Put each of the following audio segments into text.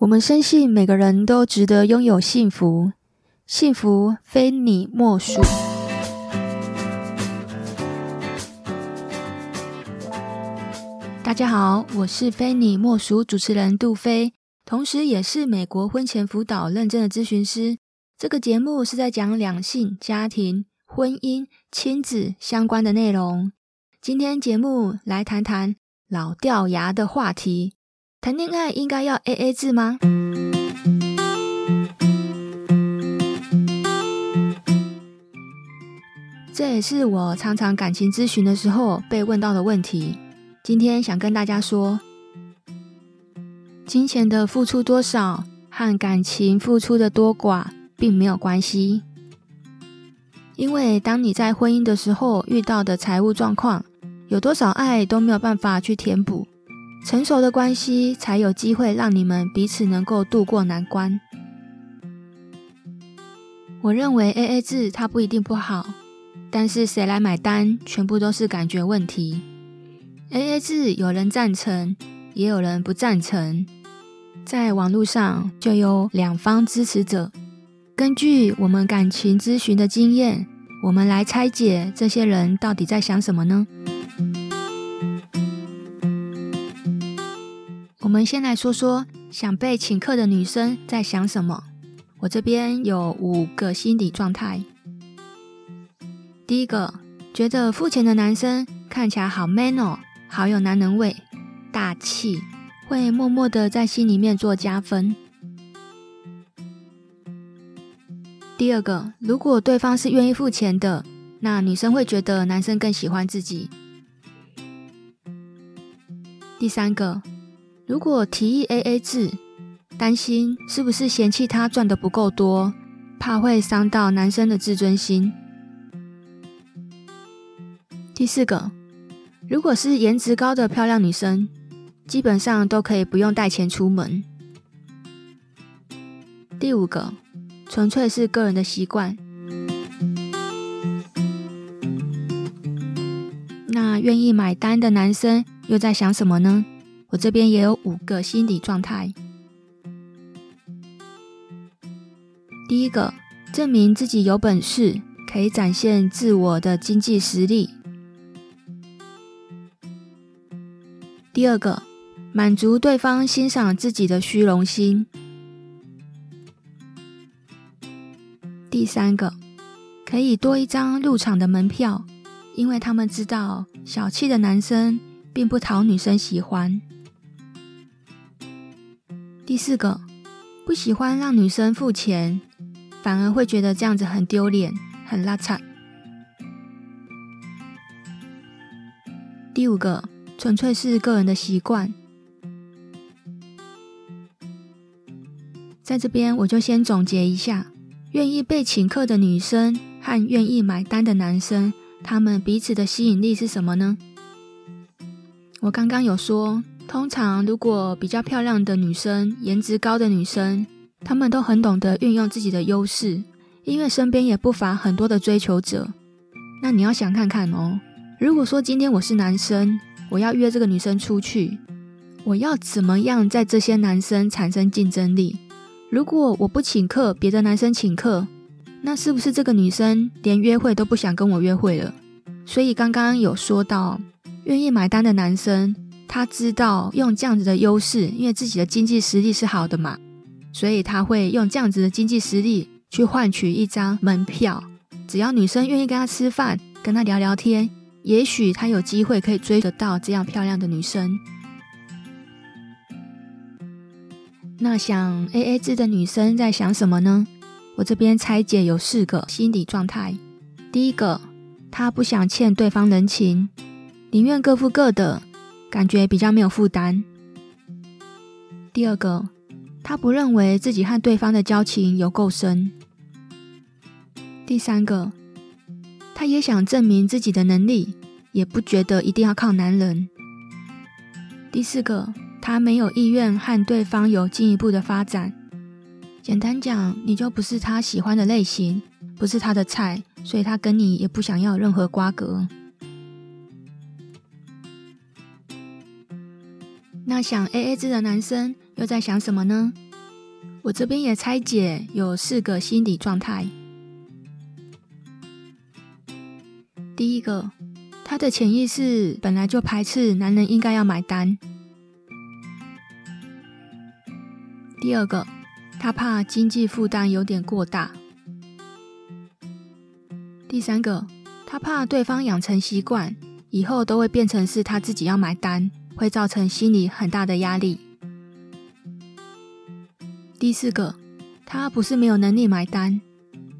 我们深信每个人都值得拥有幸福，幸福非你莫属。大家好，我是非你莫属主持人杜飞，同时也是美国婚前辅导认证的咨询师。这个节目是在讲两性、家庭、婚姻、亲子相关的内容。今天节目来谈谈老掉牙的话题。谈恋爱应该要 AA 制吗？这也是我常常感情咨询的时候被问到的问题。今天想跟大家说，金钱的付出多少和感情付出的多寡并没有关系。因为当你在婚姻的时候遇到的财务状况，有多少爱都没有办法去填补。成熟的关系才有机会让你们彼此能够度过难关。我认为 AA 制它不一定不好，但是谁来买单，全部都是感觉问题。AA 制有人赞成，也有人不赞成，在网络上就有两方支持者。根据我们感情咨询的经验，我们来拆解这些人到底在想什么呢？我们先来说说想被请客的女生在想什么。我这边有五个心理状态。第一个，觉得付钱的男生看起来好 man 哦，好有男人味，大气，会默默的在心里面做加分。第二个，如果对方是愿意付钱的，那女生会觉得男生更喜欢自己。第三个。如果提议 AA 制，担心是不是嫌弃他赚得不够多，怕会伤到男生的自尊心。第四个，如果是颜值高的漂亮女生，基本上都可以不用带钱出门。第五个，纯粹是个人的习惯。那愿意买单的男生又在想什么呢？我这边也有五个心理状态。第一个，证明自己有本事，可以展现自我的经济实力。第二个，满足对方欣赏自己的虚荣心。第三个，可以多一张入场的门票，因为他们知道小气的男生并不讨女生喜欢。第四个，不喜欢让女生付钱，反而会觉得这样子很丢脸、很邋遢。第五个，纯粹是个人的习惯。在这边，我就先总结一下：愿意被请客的女生和愿意买单的男生，他们彼此的吸引力是什么呢？我刚刚有说。通常，如果比较漂亮的女生、颜值高的女生，她们都很懂得运用自己的优势，因为身边也不乏很多的追求者。那你要想看看哦，如果说今天我是男生，我要约这个女生出去，我要怎么样在这些男生产生竞争力？如果我不请客，别的男生请客，那是不是这个女生连约会都不想跟我约会了？所以刚刚有说到，愿意买单的男生。他知道用这样子的优势，因为自己的经济实力是好的嘛，所以他会用这样子的经济实力去换取一张门票。只要女生愿意跟他吃饭，跟他聊聊天，也许他有机会可以追得到这样漂亮的女生。那想 AA 制的女生在想什么呢？我这边拆解有四个心理状态。第一个，她不想欠对方人情，宁愿各付各的。感觉比较没有负担。第二个，他不认为自己和对方的交情有够深。第三个，他也想证明自己的能力，也不觉得一定要靠男人。第四个，他没有意愿和对方有进一步的发展。简单讲，你就不是他喜欢的类型，不是他的菜，所以他跟你也不想要任何瓜葛。那想 AA 制的男生又在想什么呢？我这边也拆解有四个心理状态。第一个，他的潜意识本来就排斥男人应该要买单。第二个，他怕经济负担有点过大。第三个，他怕对方养成习惯，以后都会变成是他自己要买单，会造成心理很大的压力。第四个，他不是没有能力买单，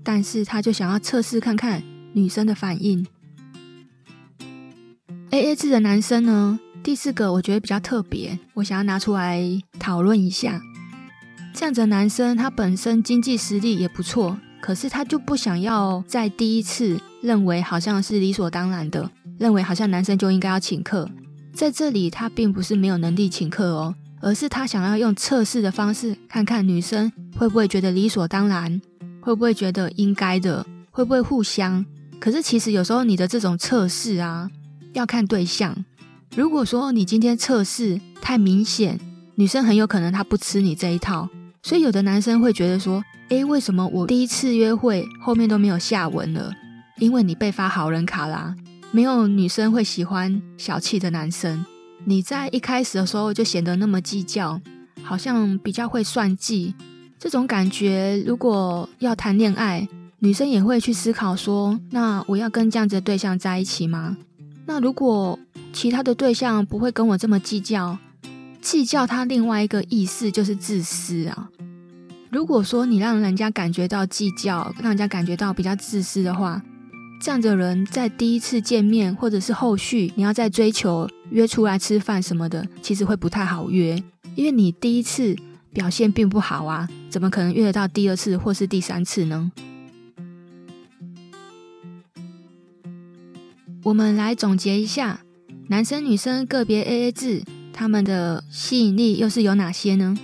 但是他就想要测试看看女生的反应。AA 制的男生呢，第四个我觉得比较特别，我想要拿出来讨论一下。这样子的男生，他本身经济实力也不错，可是他就不想要在第一次认为好像是理所当然的，认为好像男生就应该要请客。在这里，他并不是没有能力请客哦，而是他想要用测试的方式，看看女生会不会觉得理所当然，会不会觉得应该的，会不会互相。可是其实有时候你的这种测试啊，要看对象。如果说你今天测试太明显，女生很有可能她不吃你这一套。所以有的男生会觉得说，诶，为什么我第一次约会后面都没有下文了？因为你被发好人卡啦。没有女生会喜欢小气的男生。你在一开始的时候就显得那么计较，好像比较会算计。这种感觉，如果要谈恋爱，女生也会去思考说，那我要跟这样子的对象在一起吗？那如果其他的对象不会跟我这么计较？计较他另外一个意思就是自私啊。如果说你让人家感觉到计较，让人家感觉到比较自私的话，这样的人在第一次见面或者是后续你要再追求约出来吃饭什么的，其实会不太好约，因为你第一次表现并不好啊，怎么可能约得到第二次或是第三次呢？我们来总结一下，男生女生个别 AA 制。他们的吸引力又是有哪些呢？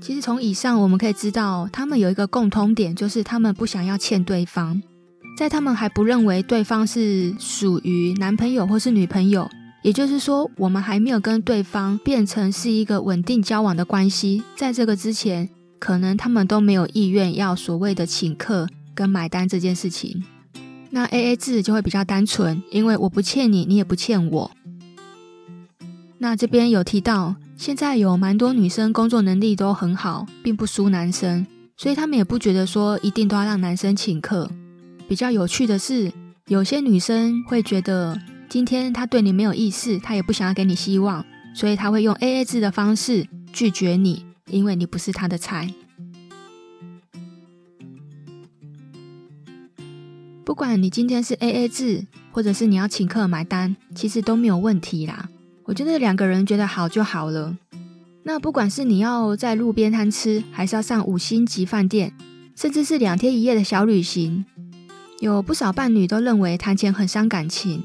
其实从以上我们可以知道，他们有一个共通点，就是他们不想要欠对方。在他们还不认为对方是属于男朋友或是女朋友，也就是说，我们还没有跟对方变成是一个稳定交往的关系，在这个之前，可能他们都没有意愿要所谓的请客跟买单这件事情。那 AA 制就会比较单纯，因为我不欠你，你也不欠我。那这边有提到，现在有蛮多女生工作能力都很好，并不输男生，所以他们也不觉得说一定都要让男生请客。比较有趣的是，有些女生会觉得今天他对你没有意思，他也不想要给你希望，所以他会用 AA 制的方式拒绝你，因为你不是他的菜。不管你今天是 AA 制，或者是你要请客买单，其实都没有问题啦。我觉得两个人觉得好就好了。那不管是你要在路边摊吃，还是要上五星级饭店，甚至是两天一夜的小旅行，有不少伴侣都认为谈钱很伤感情。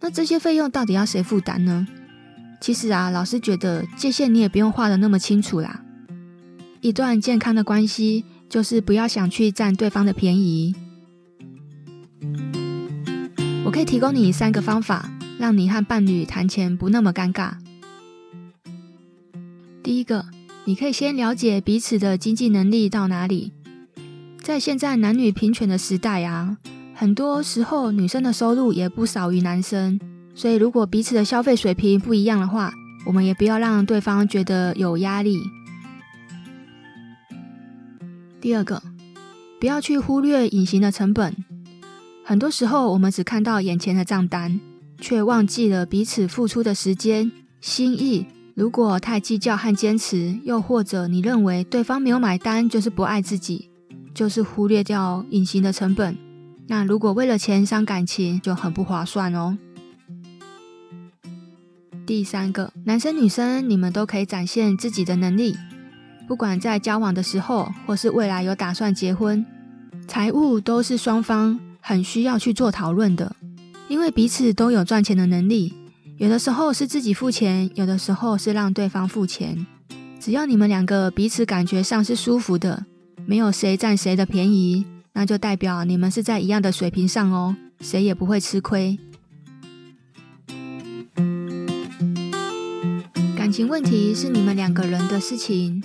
那这些费用到底要谁负担呢？其实啊，老师觉得界限你也不用画得那么清楚啦。一段健康的关系，就是不要想去占对方的便宜。我可以提供你三个方法。让你和伴侣谈钱不那么尴尬。第一个，你可以先了解彼此的经济能力到哪里。在现在男女平权的时代啊，很多时候女生的收入也不少于男生，所以如果彼此的消费水平不一样的话，我们也不要让对方觉得有压力。第二个，不要去忽略隐形的成本。很多时候我们只看到眼前的账单。却忘记了彼此付出的时间、心意。如果太计较和坚持，又或者你认为对方没有买单就是不爱自己，就是忽略掉隐形的成本。那如果为了钱伤感情，就很不划算哦。第三个，男生女生你们都可以展现自己的能力，不管在交往的时候，或是未来有打算结婚，财务都是双方很需要去做讨论的。因为彼此都有赚钱的能力，有的时候是自己付钱，有的时候是让对方付钱。只要你们两个彼此感觉上是舒服的，没有谁占谁的便宜，那就代表你们是在一样的水平上哦，谁也不会吃亏。感情问题是你们两个人的事情，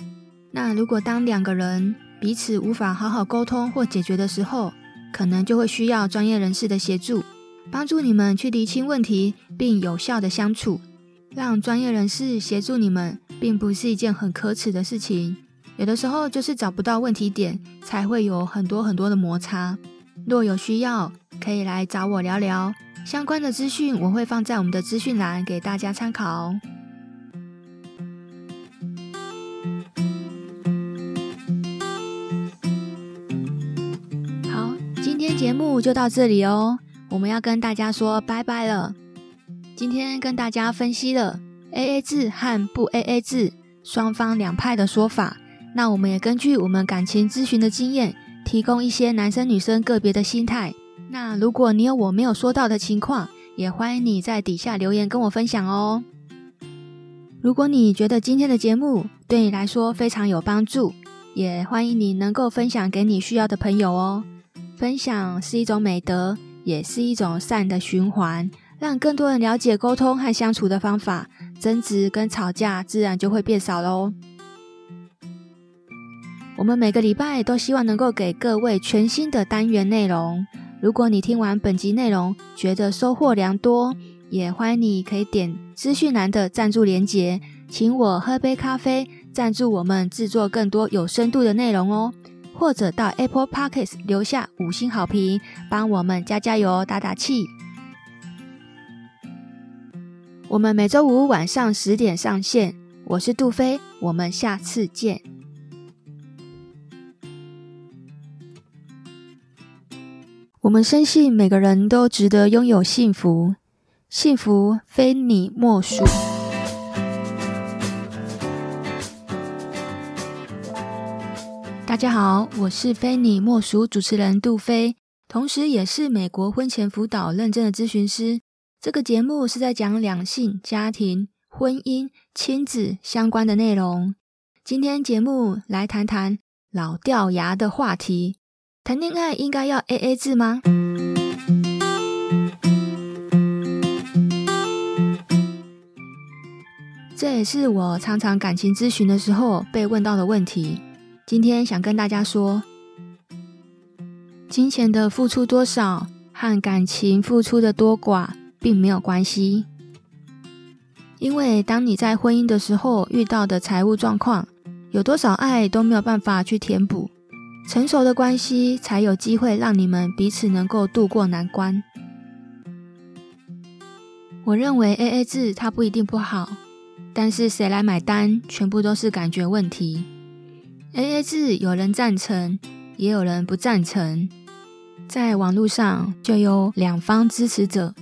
那如果当两个人彼此无法好好沟通或解决的时候，可能就会需要专业人士的协助，帮助你们去厘清问题，并有效的相处。让专业人士协助你们，并不是一件很可耻的事情。有的时候就是找不到问题点，才会有很多很多的摩擦。若有需要，可以来找我聊聊。相关的资讯我会放在我们的资讯栏给大家参考。好，今天节目就到这里哦，我们要跟大家说拜拜了。今天跟大家分析了 AA 制和不 AA 制双方两派的说法，那我们也根据我们感情咨询的经验，提供一些男生女生个别的心态。那如果你有我没有说到的情况，也欢迎你在底下留言跟我分享哦。如果你觉得今天的节目对你来说非常有帮助，也欢迎你能够分享给你需要的朋友哦。分享是一种美德，也是一种善的循环，让更多人了解沟通和相处的方法，争执跟吵架自然就会变少喽。我们每个礼拜都希望能够给各位全新的单元内容。如果你听完本集内容觉得收获良多，也欢迎你可以点资讯栏的赞助连结，请我喝杯咖啡，赞助我们制作更多有深度的内容哦。或者到 Apple Podcast 留下五星好评，帮我们加加油、打打气。我们每周五晚上十点上线，我是杜菲，我们下次见。我们深信每个人都值得拥有幸福，幸福非你莫属。大家好，我是非你莫属主持人杜飞，同时也是美国婚前辅导认证的咨询师。这个节目是在讲两性、家庭、婚姻、亲子相关的内容。今天节目来谈谈老掉牙的话题。谈恋爱应该要 AA 制吗？这也是我常常感情咨询的时候被问到的问题。今天想跟大家说，金钱的付出多少和感情付出的多寡并没有关系。因为当你在婚姻的时候遇到的财务状况，有多少爱都没有办法去填补。成熟的关系才有机会让你们彼此能够度过难关。我认为 AA 制它不一定不好，但是谁来买单，全部都是感觉问题。AA 制有人赞成，也有人不赞成，在网络上就有两方支持者。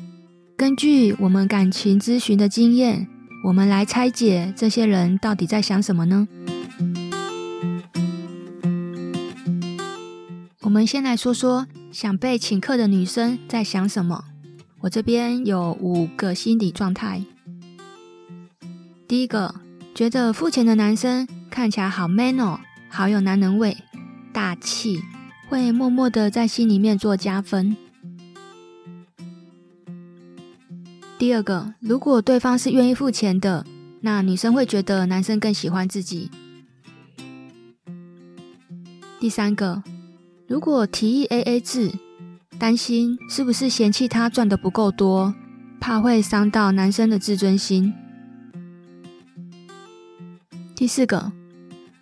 根据我们感情咨询的经验，我们来拆解这些人到底在想什么呢？我们先来说说想被请客的女生在想什么。我这边有五个心理状态。第一个，觉得付钱的男生看起来好 man 哦，好有男人味，大气，会默默的在心里面做加分。第二个，如果对方是愿意付钱的，那女生会觉得男生更喜欢自己。第三个。如果提议 AA 制，担心是不是嫌弃他赚得不够多，怕会伤到男生的自尊心。第四个，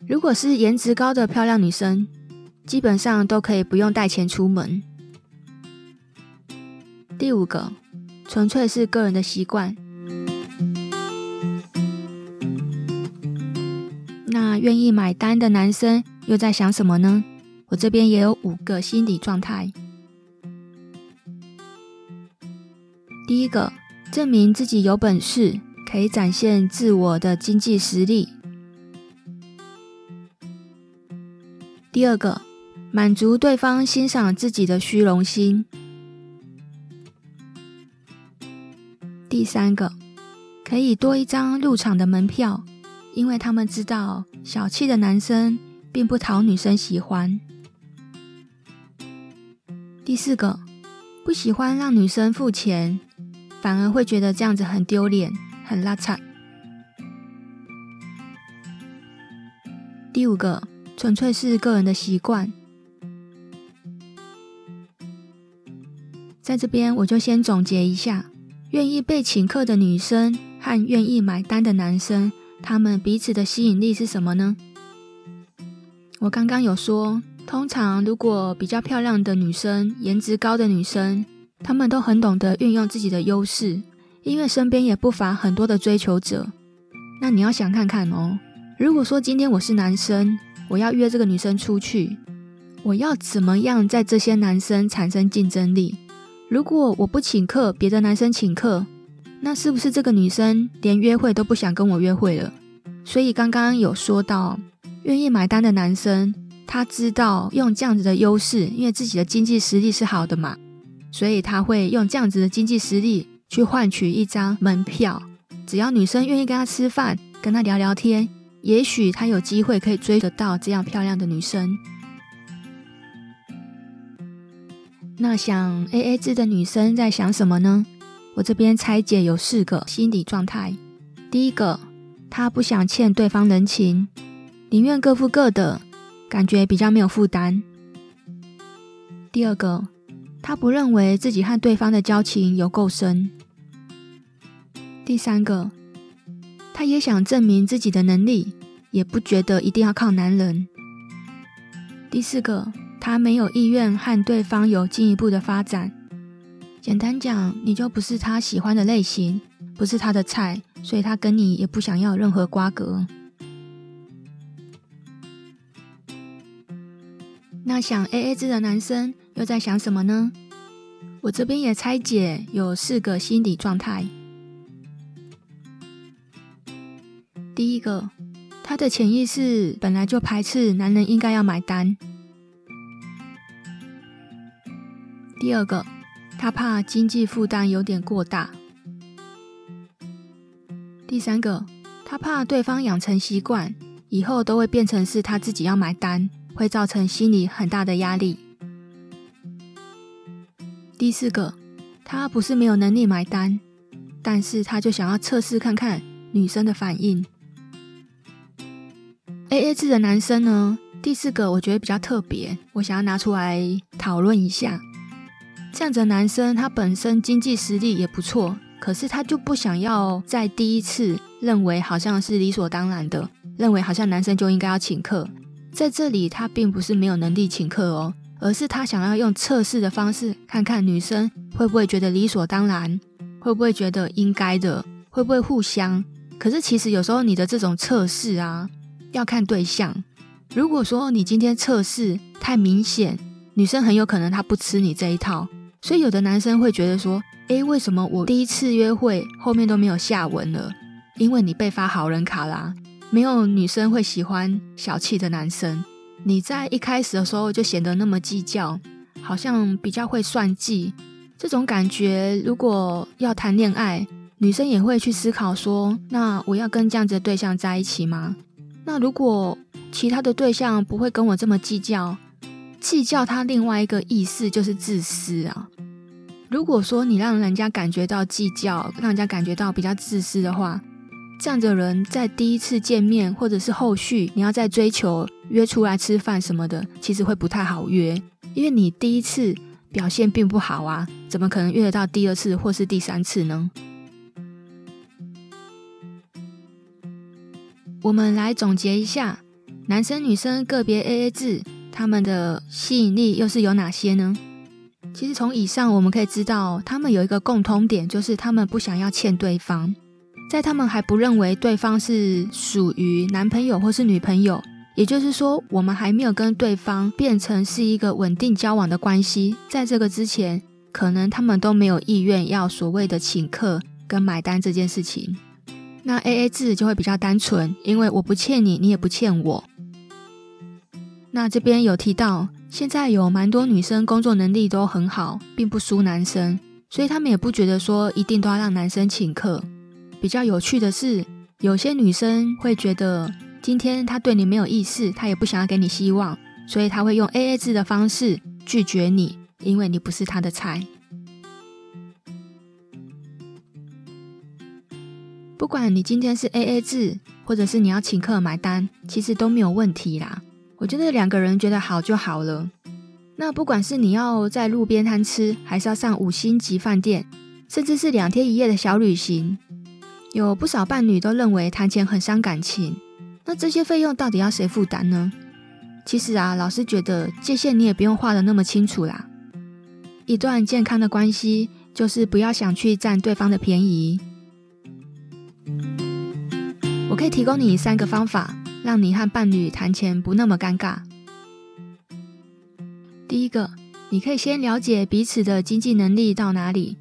如果是颜值高的漂亮女生，基本上都可以不用带钱出门。第五个，纯粹是个人的习惯。那愿意买单的男生又在想什么呢？我这边也有五个心理状态。第一个，证明自己有本事，可以展现自我的经济实力。第二个，满足对方欣赏自己的虚荣心。第三个，可以多一张入场的门票，因为他们知道小气的男生并不讨女生喜欢。第四个，不喜欢让女生付钱，反而会觉得这样子很丢脸、很邋遢。第五个，纯粹是个人的习惯。在这边，我就先总结一下：愿意被请客的女生和愿意买单的男生，他们彼此的吸引力是什么呢？我刚刚有说，通常如果比较漂亮的女生、颜值高的女生，她们都很懂得运用自己的优势，因为身边也不乏很多的追求者。那你要想看看哦，如果说今天我是男生，我要约这个女生出去，我要怎么样在这些男生产生竞争力？如果我不请客，别的男生请客，那是不是这个女生连约会都不想跟我约会了？所以刚刚有说到，愿意买单的男生，他知道用这样子的优势，因为自己的经济实力是好的嘛，所以他会用这样子的经济实力去换取一张门票。只要女生愿意跟他吃饭，跟他聊聊天，也许他有机会可以追得到这样漂亮的女生。那想 AA 制的女生在想什么呢？我这边拆解有四个心理状态。第一个，她不想欠对方人情，宁愿各付各的，感觉比较没有负担。第二个，他不认为自己和对方的交情有够深。第三个，他也想证明自己的能力，也不觉得一定要靠男人。第四个。他没有意愿和对方有进一步的发展。简单讲，你就不是他喜欢的类型，不是他的菜，所以他跟你也不想要任何瓜葛。那想 AA 制的男生又在想什么呢？我这边也拆解有四个心理状态。第一个，他的潜意识本来就排斥男人应该要买单。第二个，他怕经济负担有点过大。第三个，他怕对方养成习惯，以后都会变成是他自己要买单，会造成心理很大的压力。第四个，他不是没有能力买单，但是他就想要测试看看女生的反应。AA 制的男生呢？第四个我觉得比较特别，我想要拿出来讨论一下。这样子的男生，他本身经济实力也不错，可是他就不想要在第一次认为好像是理所当然的，认为好像男生就应该要请客。在这里，他并不是没有能力请客哦，而是他想要用测试的方式，看看女生会不会觉得理所当然，会不会觉得应该的，会不会互相。可是其实有时候你的这种测试啊，要看对象。如果说你今天测试太明显，女生很有可能她不吃你这一套。所以有的男生会觉得说，诶，为什么我第一次约会后面都没有下文了？因为你被发好人卡啦。没有女生会喜欢小气的男生。你在一开始的时候就显得那么计较，好像比较会算计。这种感觉，如果要谈恋爱，女生也会去思考说，那我要跟这样子的对象在一起吗？那如果其他的对象不会跟我这么计较，计较他另外一个意思就是自私啊。如果说你让人家感觉到计较，让人家感觉到比较自私的话，这样的人在第一次见面或者是后续，你要再追求约出来吃饭什么的，其实会不太好约，因为你第一次表现并不好啊，怎么可能约得到第二次或是第三次呢？我们来总结一下，男生女生个别 AA 制，他们的吸引力又是有哪些呢？其实从以上我们可以知道，他们有一个共通点，就是他们不想要欠对方。在他们还不认为对方是属于男朋友或是女朋友，也就是说，我们还没有跟对方变成是一个稳定交往的关系。在这个之前，可能他们都没有意愿要所谓的请客跟买单这件事情。那 AA 制就会比较单纯，因为我不欠你，你也不欠我。那这边有提到。现在有蛮多女生工作能力都很好，并不输男生，所以他们也不觉得说一定都要让男生请客。比较有趣的是，有些女生会觉得今天他对你没有意思，他也不想要给你希望，所以他会用 AA 制的方式拒绝你，因为你不是他的菜。不管你今天是 AA 制，或者是你要请客买单，其实都没有问题啦。我觉得两个人觉得好就好了。那不管是你要在路边摊吃，还是要上五星级饭店，甚至是两天一夜的小旅行，有不少伴侣都认为谈钱很伤感情。那这些费用到底要谁负担呢？其实啊，老师觉得界限你也不用画得那么清楚啦。一段健康的关系，就是不要想去占对方的便宜。我可以提供你三个方法，让你和伴侣谈钱不那么尴尬。第一个，你可以先了解彼此的经济能力到哪里。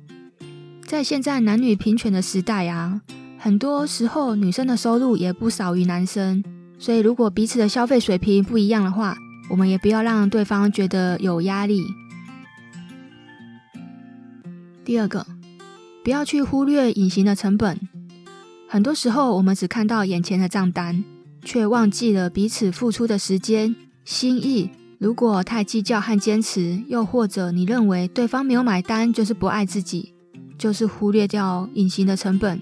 在现在男女平权的时代啊，很多时候女生的收入也不少于男生，所以如果彼此的消费水平不一样的话，我们也不要让对方觉得有压力。第二个，不要去忽略隐形的成本。很多时候我们只看到眼前的账单，却忘记了彼此付出的时间、心意。如果太计较和坚持，又或者你认为对方没有买单就是不爱自己，就是忽略掉隐形的成本。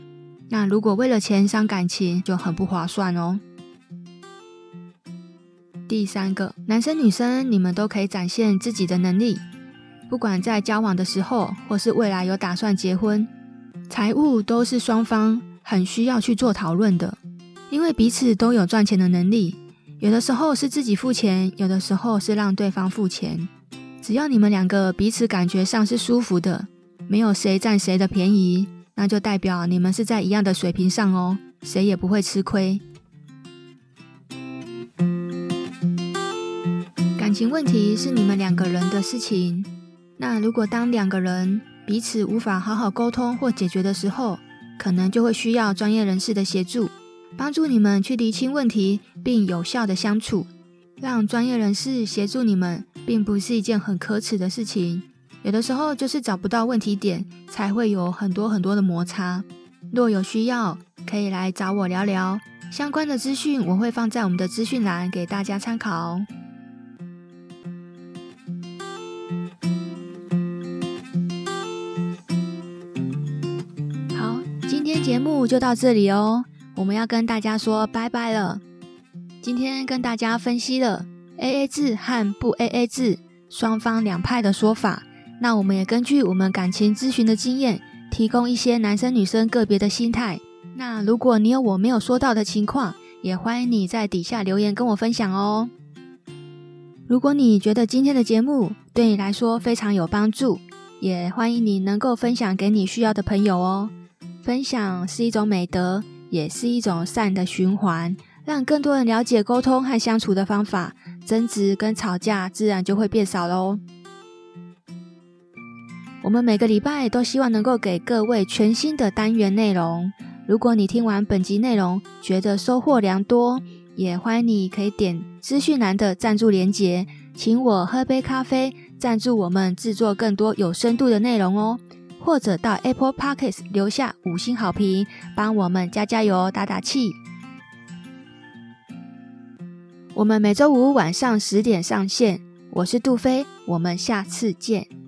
那如果为了钱伤感情，就很不划算哦。第三个，男生女生你们都可以展现自己的能力，不管在交往的时候，或是未来有打算结婚，财务都是双方很需要去做讨论的，因为彼此都有赚钱的能力。有的时候是自己付钱，有的时候是让对方付钱。只要你们两个彼此感觉上是舒服的，没有谁占谁的便宜，那就代表你们是在一样的水平上哦，谁也不会吃亏。感情问题是你们两个人的事情，那如果当两个人彼此无法好好沟通或解决的时候，可能就会需要专业人士的协助。帮助你们去厘清问题，并有效的相处。让专业人士协助你们，并不是一件很可耻的事情。有的时候就是找不到问题点，才会有很多很多的摩擦。若有需要，可以来找我聊聊。相关的资讯我会放在我们的资讯栏给大家参考。好，今天节目就到这里哦。我们要跟大家说拜拜了。今天跟大家分析了 AA 制和不 AA 制双方两派的说法。那我们也根据我们感情咨询的经验，提供一些男生女生个别的心态。那如果你有我没有说到的情况，也欢迎你在底下留言跟我分享哦。如果你觉得今天的节目对你来说非常有帮助，也欢迎你能够分享给你需要的朋友哦。分享是一种美德。也是一种善的循环，让更多人了解沟通和相处的方法，争执跟吵架自然就会变少喽。我们每个礼拜都希望能够给各位全新的单元内容。如果你听完本集内容觉得收获良多，也欢迎你可以点资讯栏的赞助连结，请我喝杯咖啡，赞助我们制作更多有深度的内容哦。或者到 Apple Podcast 留下五星好评，帮我们加加油、打打气。我们每周五晚上十点上线，我是杜菲，我们下次见。